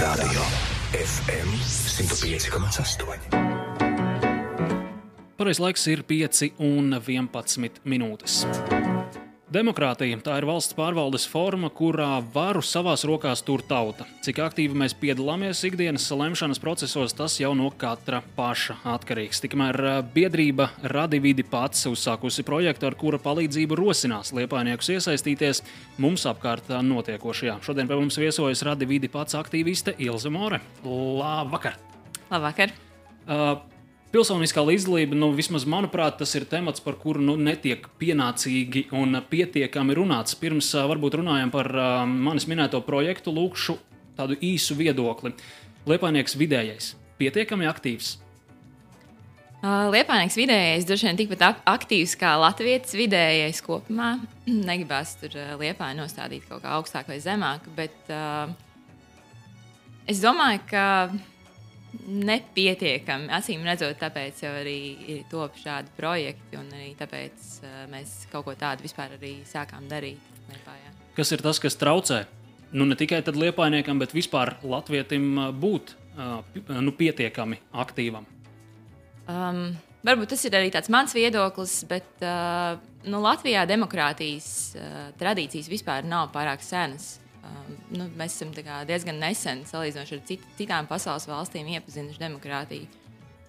Radio FM 105,8. Pareizais laiks ir 5 un 11 minūtes. Demokrātija tā ir valsts pārvaldes forma, kurā varu savās rokās tur tauta. Cik aktīvi mēs piedalāmies ikdienas lemšanas procesos, tas jau no katra paša atkarīgs. Tikmēr eh, biedrība Radividi pats uzsākusi projektu, ar kura palīdzību rosinās liepainiekus iesaistīties mums apkārt notiekošajā. Šodien pie mums viesojas Radividi pats aktīviste Ilze More. Labvakar! Labvakar! Uh, Pilsoniskā līdzdalība, nu, vismaz manuprāt, tas ir temats, par kuru nu, netiek pienācīgi un pietiekami runāts. Pirms varbūt runājam par uh, manis minēto projektu, lūkšu tādu īsu viedokli. Liepainieks vidējais, pietiekami aktīvs. Uh, Liepainieks vidējais droši vien tikpat ak aktīvs kā Latvijas vidējais kopumā. Negribās tur liepāju nostādīt kaut kā augstāk vai zemāk, bet uh, es domāju, ka nepietiekami. Acīm redzot, tāpēc arī top šādi projekti, un arī tāpēc uh, mēs kaut ko tādu vispār arī sākām darīt. Liepājā. Kas ir tas, kas traucē? Nu, ne tikai liepainiekam, bet vispār latvietim būt uh, nu, pietiekami aktīvam. Um, varbūt tas ir arī mans viedoklis, bet uh, nu, Latvijā demokrātijas uh, tradīcijas vispār nav pārāk senas. Um, nu, mēs esam diezgan nesen, salīdzinoši ar cit, citām pasaules valstīm, iepazinuši demokrātiju.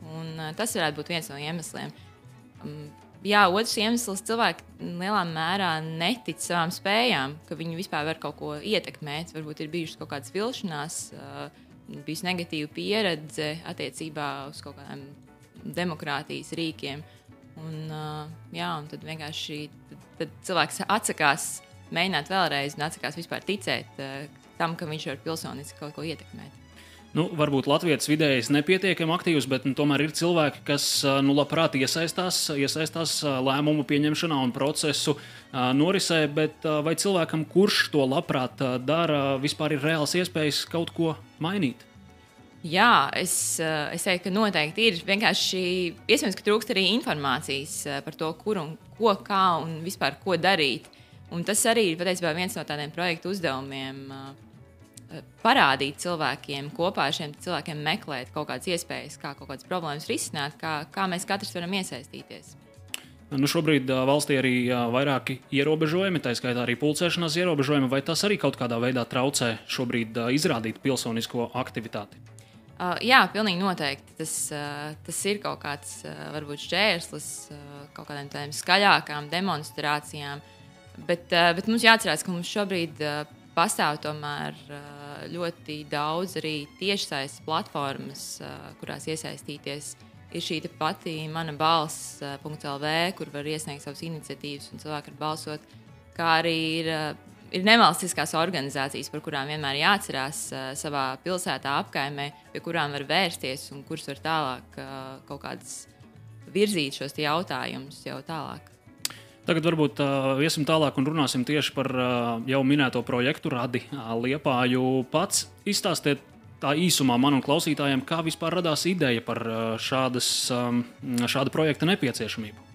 Un, uh, tas varētu būt viens no iemesliem. Um, jā, otrs iemesls - cilvēki lielā mērā netic savām spējām, ka viņi vispār var kaut ko ietekmēt. Varbūt ir bijušas kaut kādas vilšanās, uh, bijusi negatīva pieredze attiecībā uz kaut kādiem demokrātijas rīkiem. Un, uh, jā, un tad vienkārši tad, tad cilvēks atsakās mēģināt vēlreiz un atsakās vispār ticēt uh, tam, ka viņš var pilsoniski kaut ko ietekmēt. Nu, varbūt Latvijas vidējais nepietiekami aktīvs, bet nu, tomēr ir cilvēki, kas eh, nu, labprāt iesaistās, iesaistās eh, lēmumu pieņemšanā un procesu uh, norisē. Bet, uh, vai cilvēkam, kurš to labprāt uh, dara, vispār ir reāls iespējas kaut ko mainīt? Jā, es, es teiktu, ka noteikti ir. Vienkārši iespējams, ka trūkst arī informācijas par to, kur un ko, kā un vispār ko darīt. Un tas arī ir patiesībā viens no tādiem projektu uzdevumiem. Uh, parādīt cilvēkiem, kopā ar šiem cilvēkiem meklēt kaut kādas iespējas, kā kaut kādas problēmas risināt, kā, kā mēs katrs varam iesaistīties. Nu, šobrīd uh, valstī arī uh, vairāki ierobežojumi, tā skaitā arī pulcēšanās ierobežojumi, vai tas arī kaut kādā veidā traucē šobrīd uh, izrādīt pilsonisko aktivitāti? Uh, jā, pilnīgi noteikti. Tas, uh, tas ir kaut kāds uh, varbūt šķērslis uh, kaut kādām tādām skaļākām demonstrācijām. Uh, Bet, uh, bet mums jāatcerās, ka mums šobrīd uh, pastāv tomēr uh, ļoti daudz arī tiešsaistes platformas, kurās iesaistīties. Ir šī pati mana balss, .lv, kur var iesniegt savas iniciatīvas un cilvēki var balsot. Kā arī ir, ir nevalstiskās organizācijas, par kurām vienmēr jāatcerās savā pilsētā, apkaimē, pie kurām var vērsties un kuras var tālāk kaut kādas virzīt šos jautājumus jau tālāk. Tagad varbūt uh, iesim tālāk un runāsim tieši par uh, jau minēto projektu Radi uh, Liepāju. Pats izstāstiet tā īsumā man un klausītājiem, kā vispār radās ideja par uh, šādas, um, šāda projekta nepieciešamību.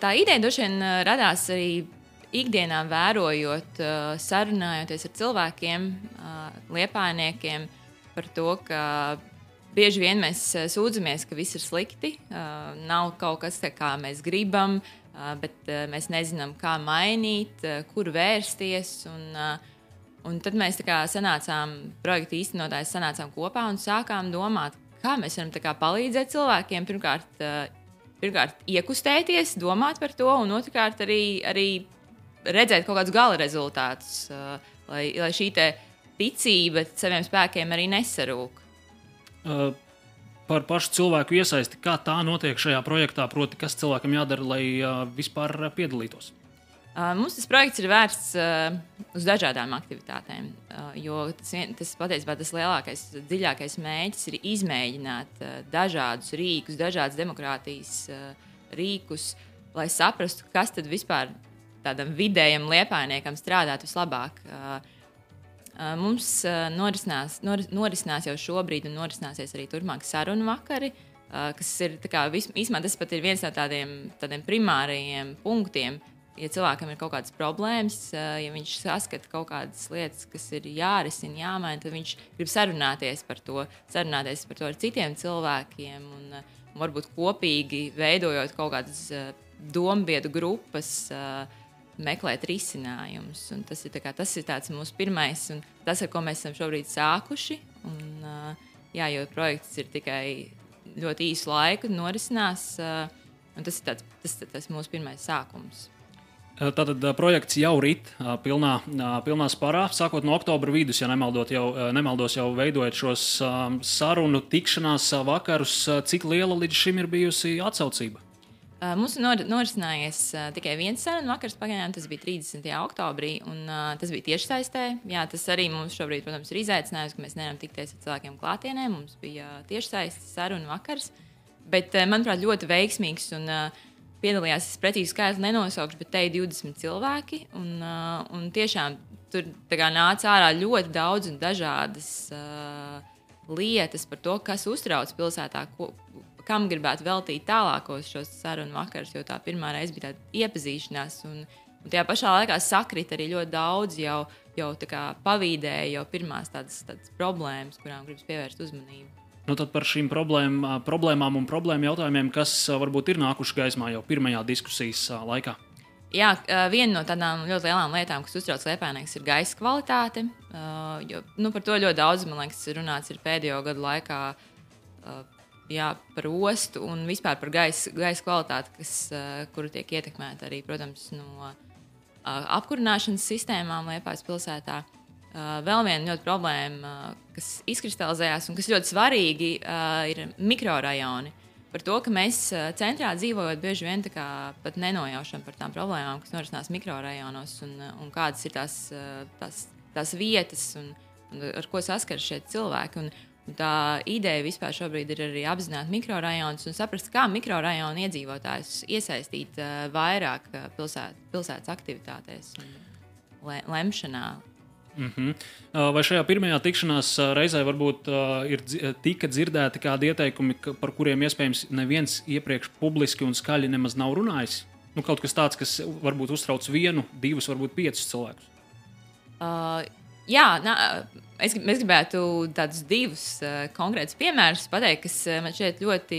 Tā ideja droši vien radās arī ikdienā, vērojot, sarunājoties ar cilvēkiem, liepainiekiem par to, ka bieži vien mēs sūdzamies, ka viss ir slikti, nav kaut kas tāds, kā mēs gribam, bet mēs nezinām, kā mainīt, kur vērsties. Un, un tad mēs sanācām, projekta īstenotājs sanācām kopā un sākām domāt, kā mēs varam kā, palīdzēt cilvēkiem. Pirmkārt, pirmkārt, iekustēties, domāt par to, un otrkārt, arī, arī redzēt kaut kādus gala rezultātus, lai, lai šī ticība saviem spēkiem arī nesarūk. Uh par pašu cilvēku iesaisti, kā tā notiek šajā projektā, proti, kas cilvēkam jādara, lai uh, vispār piedalītos. Uh, mums tas projekts ir vērsts uh, uz dažādām aktivitātēm, uh, jo tas, tas patiesībā tas lielākais, dziļākais mērķis ir izmēģināt uh, dažādus rīkus, dažādas demokrātijas uh, rīkus, lai saprastu, kas tad vispār tādam vidējam liepainiekam strādāt vislabāk. Uh, Mums norisinās, nor, norisinās jau šobrīd, un norisināsies arī turpmāk sarunu vakari, kas ir kā, īstenībā tas pat ir viens no tādiem, tādiem primārajiem punktiem, ja cilvēkam ir kaut kādas problēmas, ja viņš saskata kaut kādas lietas, kas ir jārisina, jāmaina, tad viņš grib sarunāties par to, sarunāties par to ar citiem cilvēkiem un varbūt kopīgi veidojot kaut kādas dombietu grupas. Uh, meklēt risinājumus. Un tas ir, kā, tas ir mūsu pirmais, un tas, ar ko mēs esam šobrīd sākuši. Un, jā, jo projekts ir tikai ļoti īsu laiku, norisinās. Tas ir tāds, tas, tas mūsu pirmais sākums. Tātad projekts jau rit pilnā, pilnā spārā. Sākot no oktobra vidus, ja nemaldot, jau, nemaldos, jau veidojot šos sarunu, tikšanās vakarus, cik liela līdz šim ir bijusi atsaucība? Uh, mums nor norisinājies uh, tikai viens sarunu vakars, pagaidām tas bija 30. oktobrī, un uh, tas bija tieši saistē. Jā, tas arī mums šobrīd, protams, ir izaicinājums, ka mēs nevaram tikties ar cilvēkiem klātienē. Mums bija uh, tieši saistīts sarunu vakars, bet, uh, manuprāt, ļoti veiksmīgs. Un, uh, piedalījās, es precīzi skaitli nenosaukšu, bet te ir 20 cilvēki. Un, uh, un tiešām tur kā, nāca ārā ļoti daudz un dažādas uh, lietas par to, kas uztrauc pilsētā, ko, kam gribētu veltīt tālākos šos sarunu vakarus, jo tā pirmā reize bija tāda iepazīšanās. Un, un tajā pašā laikā sakrit arī ļoti daudz jau, jau pavīdēja jau pirmās tādas, tādas problēmas, kurām gribas pievērst uzmanību. Nu, tad par šīm problēm, problēmām un problēmu jautājumiem, kas varbūt ir nākuši gaismā jau pirmajā diskusijas laikā. Jā, viena no tādām ļoti lielām lietām, kas uztrauc liepainiekus, ir gaisa kvalitāte. Jo, nu, par to ļoti daudz, man liekas, runāts pēdējo gadu laikā jā, par ostu un vispār par gaisa, gaisa kvalitāti, kas, uh, kuru tiek ietekmēta arī, protams, no uh, apkurināšanas sistēmām Liepājas pilsētā. Uh, vēl viena ļoti problēma, kas izkristalizējās un kas ļoti svarīgi, ir mikrorajoni. Par to, ka mēs centrā dzīvojot, bieži vien pat nenojaušam par tām problēmām, kas norisinās mikrorajonos un, un kādas ir tās, tās, tās vietas un, un ar ko saskaras šie cilvēki. Un, Tā ideja vispār šobrīd ir arī apzināti mikrorajonus un saprast, kā mikrorajonu iedzīvotājus iesaistīt uh, vairāk uh, pilsēt, pilsētas aktivitātēs un le, lemšanā. Mm -hmm. Vai šajā pirmajā tikšanās reizē varbūt uh, ir tika dzirdēti kādi ieteikumi, par kuriem iespējams neviens iepriekš publiski un skaļi nemaz nav runājis? Nu, kaut kas tāds, kas varbūt uztrauc vienu, divus, varbūt piecus cilvēkus. Uh, jā, nā, Es, mēs gribētu tādus divus uh, konkrētus piemērus pateikt, kas uh, man šķiet ļoti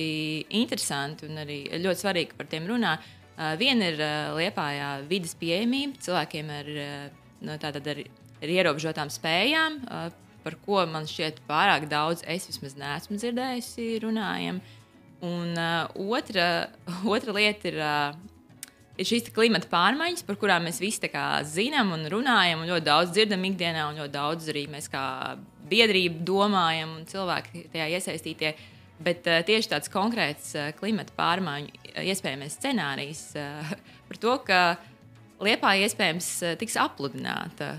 interesanti un arī ļoti svarīgi par tiem runā. Uh, viena ir uh, liepājā vidas pieejamība cilvēkiem ar, uh, no, ar, ar ierobežotām spējām, uh, par ko man šķiet pārāk daudz es vismaz neesmu dzirdējusi runājam. Un uh, otra, otra lieta ir uh, ir šīs klimata pārmaiņas, par kurām mēs visi zinām un runājam, un ļoti daudz dzirdam ikdienā, un ļoti daudz arī mēs kā biedrība domājam, un cilvēki tajā iesaistītie. Bet uh, tieši tāds konkrēts uh, klimata pārmaiņu uh, iespējamais scenārijs uh, par to, ka Liepā iespējams uh, tiks apludināta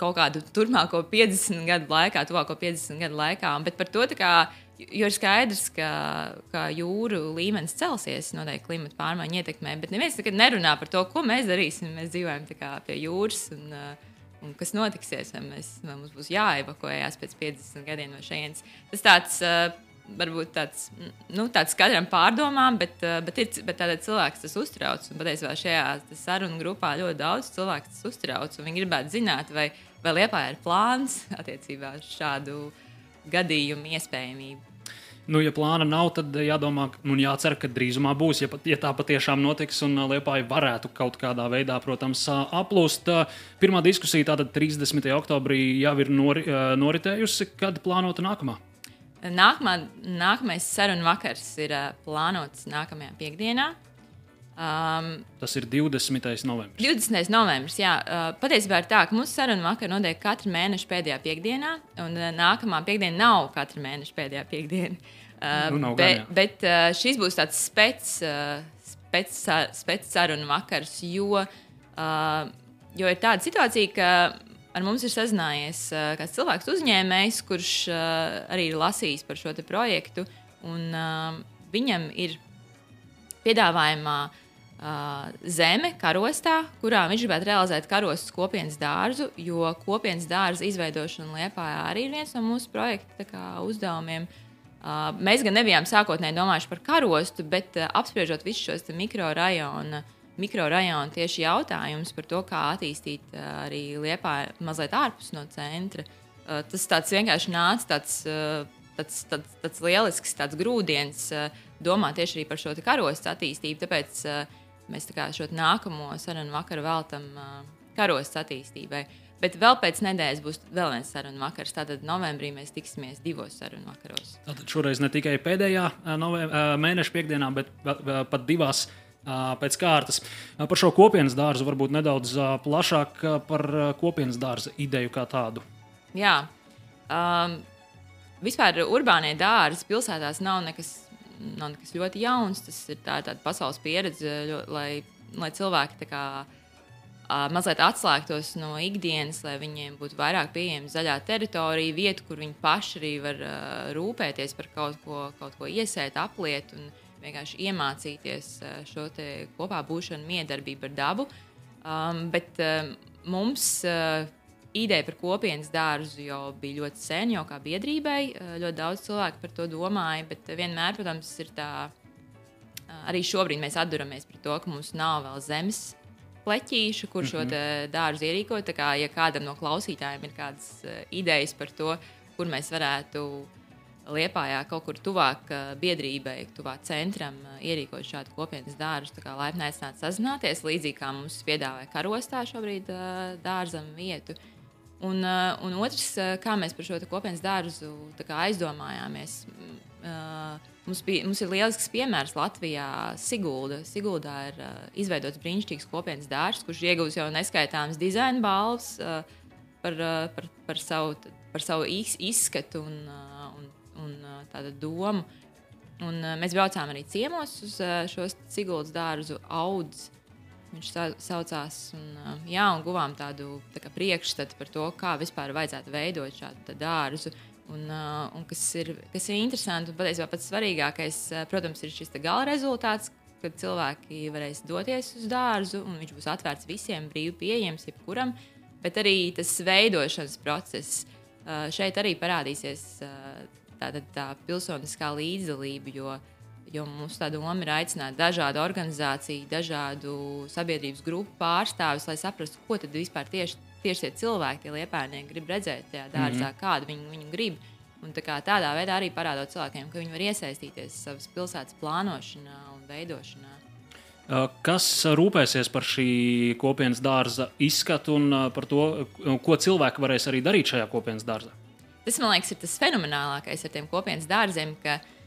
kaut kādu turpmāko 50 gadu laikā, tuvāko 50 gadu laikā. Bet par to, kā Jo ir skaidrs, ka, ka jūru līmenis celsies, noteikti klimata pārmaiņu ietekmē, bet neviens nekad nerunā par to, ko mēs darīsim. Mēs dzīvojam pie jūras, un, uh, un kas notiksies, vai, mēs, vai mums būs jāevakuējas pēc 50 gadiem no šejienes. Tas tāds. Uh, varbūt tāds, nu, tāds katram pārdomām, bet, uh, bet, ir, bet cilvēks tas uztrauc. Un patiesībā šajā sarunu grupā ļoti daudz cilvēku tas uztrauc. Viņi gribētu zināt, vai, vai Lietuvā ir plāns attiecībā uz šādu gadījumu iespējamību. Nu, ja plāna nav, tad jādomā, nu, jācer, ka drīzumā būs. Ja, pat, ja tā patiešām notiks, un uh, Lietuvai varētu kaut kādā veidā, protams, uh, aplūst. Uh, pirmā diskusija tātad 30. oktobrī jau ir nori, noritējusi. Kad plānota nākamā? Nākamā, nākamais sarunu vakars ir plānots nākamajā piekdienā. Um, Tas ir 20. novembris. 20. novembris, jā. Uh, patiesībā ir tā, ka mūsu saruna vakar notiek katru mēnešu pēdējā piekdienā, un uh, nākamā piekdiena nav katra mēneša pēdējā piekdiena. Uh, nu, be, gan, bet uh, šis būs tāds spēc, uh, spēc, spēc sarunu vakars, jo, uh, jo ir tāda situācija, ka ar mums ir sazinājies uh, kāds cilvēks uzņēmējs, kurš uh, arī ir lasījis par šo projektu, un uh, viņam ir piedāvājumā uh, zeme karostā, kurā viņš gribētu realizēt karostas kopienas dārzu, jo kopienas dārza izveidošana Liepā arī ir viens no mūsu projekta kā, uzdevumiem. Uh, mēs gan nebijām sākotnēji domājuši par karostu, bet uh, apspriežot visus šos mikrorajonu mikrorajonu tieši jautājums par to, kā attīstīt uh, arī Liepā mazliet ārpus no centra. Uh, tas tāds vienkārši nāca tāds, uh, tāds, tāds, tāds lielisks tāds grūdienis, uh, domāt tieši par šo karostas attīstību. Tāpēc uh, mēs šo nākamo sarunu vakaru veltam karostas attīstībai. Bet vēl pēc nedēļas būs vēl viens sarunu vakars. Tātad novembrī mēs tiksimies divos sarunu vakaros. Tātad šoreiz ne tikai pēdējā mēneša piekdienā, bet pat divās pēc kārtas. Par šo kopienas dārzu varbūt nedaudz plašāk par kopienas dārza ideju kā tādu. Jā, um, vispār urbānie dārzi pilsētās nav nekas, nav nekas ļoti jauns. Tas ir tā, tāda pasaules pieredze, lai, lai cilvēki tā kā mazliet atslēgtos no ikdienas, lai viņiem būtu vairāk pieejama zaļā teritorija, vieta, kur viņi paši arī var uh, rūpēties par kaut ko, kaut ko iesēt, apliet un vienkārši iemācīties uh, šo kopā būšanu, miedarbību ar dabu. Um, bet uh, mums uh, ideja par kopienas dārzu jau bija ļoti sen, jau kā biedrībai. Uh, ļoti daudz cilvēku par to domāja, bet vienmēr, protams, ir tā. Arī šobrīd mēs atduramies pret to, ka mums nav vēl zemes pleķīšu, kur šo mm -hmm. dārzu ierīkot. Tā kā, ja kādam no klausītājiem ir kādas uh, idejas par to, kur mēs varētu Liepājā kaut kur tuvāk biedrībai, tuvāk centram, ierīkot šādu kopienas dārzu, tā kā laipni aicināti sazināties, līdzīgi kā mums piedāvāja karostā šobrīd dārzam vietu. Uh, un otrs, uh, kā mēs par šo kopienas dārzu aizdomājāmies. Uh, Mums, bija, mums ir lielisks piemērs Latvijā. Sigulda. Siguldā ir izveidots brīnišķīgs kopienas dārsts, kurš ieguvis jau neskaitāmas dizaina balvas par, par, par savu, par savu iz, izskatu un, un, un tādu domu. Un, mēs braucām arī ciemos uz šo Siguldas dārzu audzes. Viņš sa saucās, un, uh, jā, un guvām tādu tā priekšstatu par to, kā vispār vajadzētu veidot šādu dārzu. Uh, Un, uh, un kas, ir, kas ir interesanti un patiesībā pats svarīgākais, uh, protams, ir šis gala rezultāts, kad cilvēki varēs doties uz dārzu un viņš būs atvērts visiem, brīvi pieejams jebkuram. Bet arī tas veidošanas process uh, šeit arī parādīsies uh, tā, tā, tā pilsoniskā līdzdalība. Jo, jo mums tā doma ir aicināt dažādu organizāciju, dažādu sabiedrības grupu pārstāvjus, lai saprastu, ko tad vispār tieši tieši tie cilvēki, tie liepājnieki grib redzēt tajā dārzā, mm -hmm. kādu viņi, viņi grib. Un tā tādā veidā arī parādot cilvēkiem, ka viņi var iesaistīties savas pilsētas plānošanā un veidošanā. Kas rūpēsies par šī kopienas dārza izskatu un par to, ko cilvēki varēs arī darīt šajā kopienas dārzā? Tas, man liekas, ir tas fenomenālākais ar tiem kopienas dārziem, ka uh,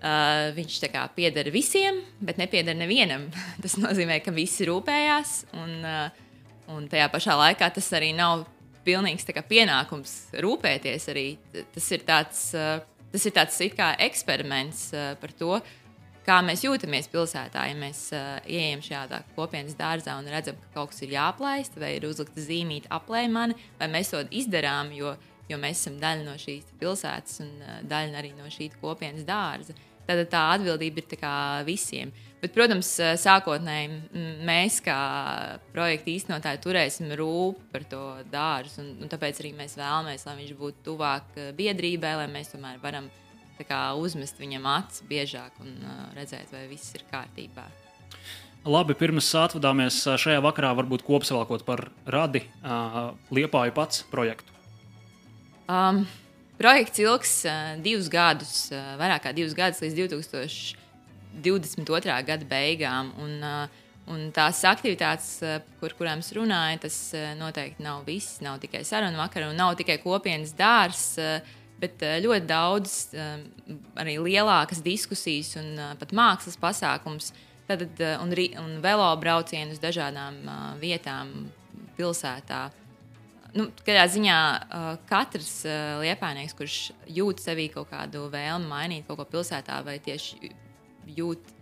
viņš pieder visiem, bet nepieder nevienam. tas nozīmē, ka visi rūpējās. Un, uh, Un tajā pašā laikā tas arī nav pilnīgs kā, pienākums rūpēties. Arī. Tas ir tāds, tas ir tāds eksperiments par to, kā mēs jūtamies pilsētā. Ja mēs uh, ieejam šajā kopienas dārzā un redzam, ka kaut kas ir jāaplaist, vai ir uzlikta zīmīta aplēja mani, vai mēs to izdarām, jo, jo mēs esam daļa no šīs pilsētas un uh, daļa arī no šīs kopienas dārza. Tad tā atbildība ir visiem. Bet, protams, sākotnēji mēs, kā projekta īstenotāji, turēsim rūpīgi par to dārzu. Un, un tāpēc arī mēs vēlamies, lai viņš būtu tuvāk biedrībai, lai mēs tomēr varam kā, uzmest viņam acis biežāk un redzēt, vai viss ir kārtībā. Labi, pirms atvadāmies šajā vakarā, varbūt kopsavilkot par radi Liepāju pats projektu. Um, projekts ilgs uh, divus gadus, uh, vairāk kā divus gadus līdz 2000. 22. gada beigām. Un, uh, Un tās aktivitātes, uh, kur, kurām es runāju, tas uh, noteikti nav viss. Nav tikai sarunu vakar, un nav tikai kopienas dārzs, bet ļoti daudz arī lielākas diskusijas un pat mākslas pasākums. Tad, un, un velo braucienu uz dažādām vietām pilsētā. Nu, kādā ziņā katrs liepājnieks, kurš jūt sevī kaut kādu vēlmi mainīt kaut ko pilsētā vai tieši jūt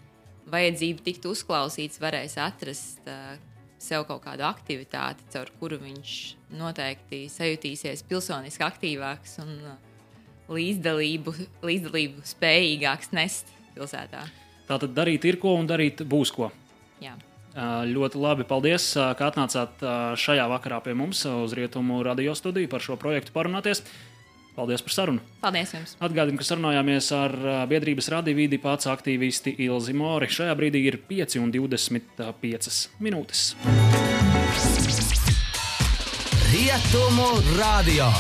vajadzību tikt uzklausīts, varēs atrast uh, sev kaut kādu aktivitāti, caur kuru viņš noteikti sajutīsies pilsoniski aktīvāks un uh, līdzdalību, līdzdalību spējīgāks nest pilsētā. Tātad darīt ir ko un darīt būs ko. Jā. Uh, ļoti labi. Paldies, uh, ka atnācāt uh, šajā vakarā pie mums uz Rietumu radio studiju par šo projektu parunāties. Paldies par sarunu! Paldies jums! Atgādinu, ka sarunājāmies ar biedrības radījuma pats aktīvisti Ilzi Mori. Šajā brīdī ir 5,25 minūtes. Rietumu radio.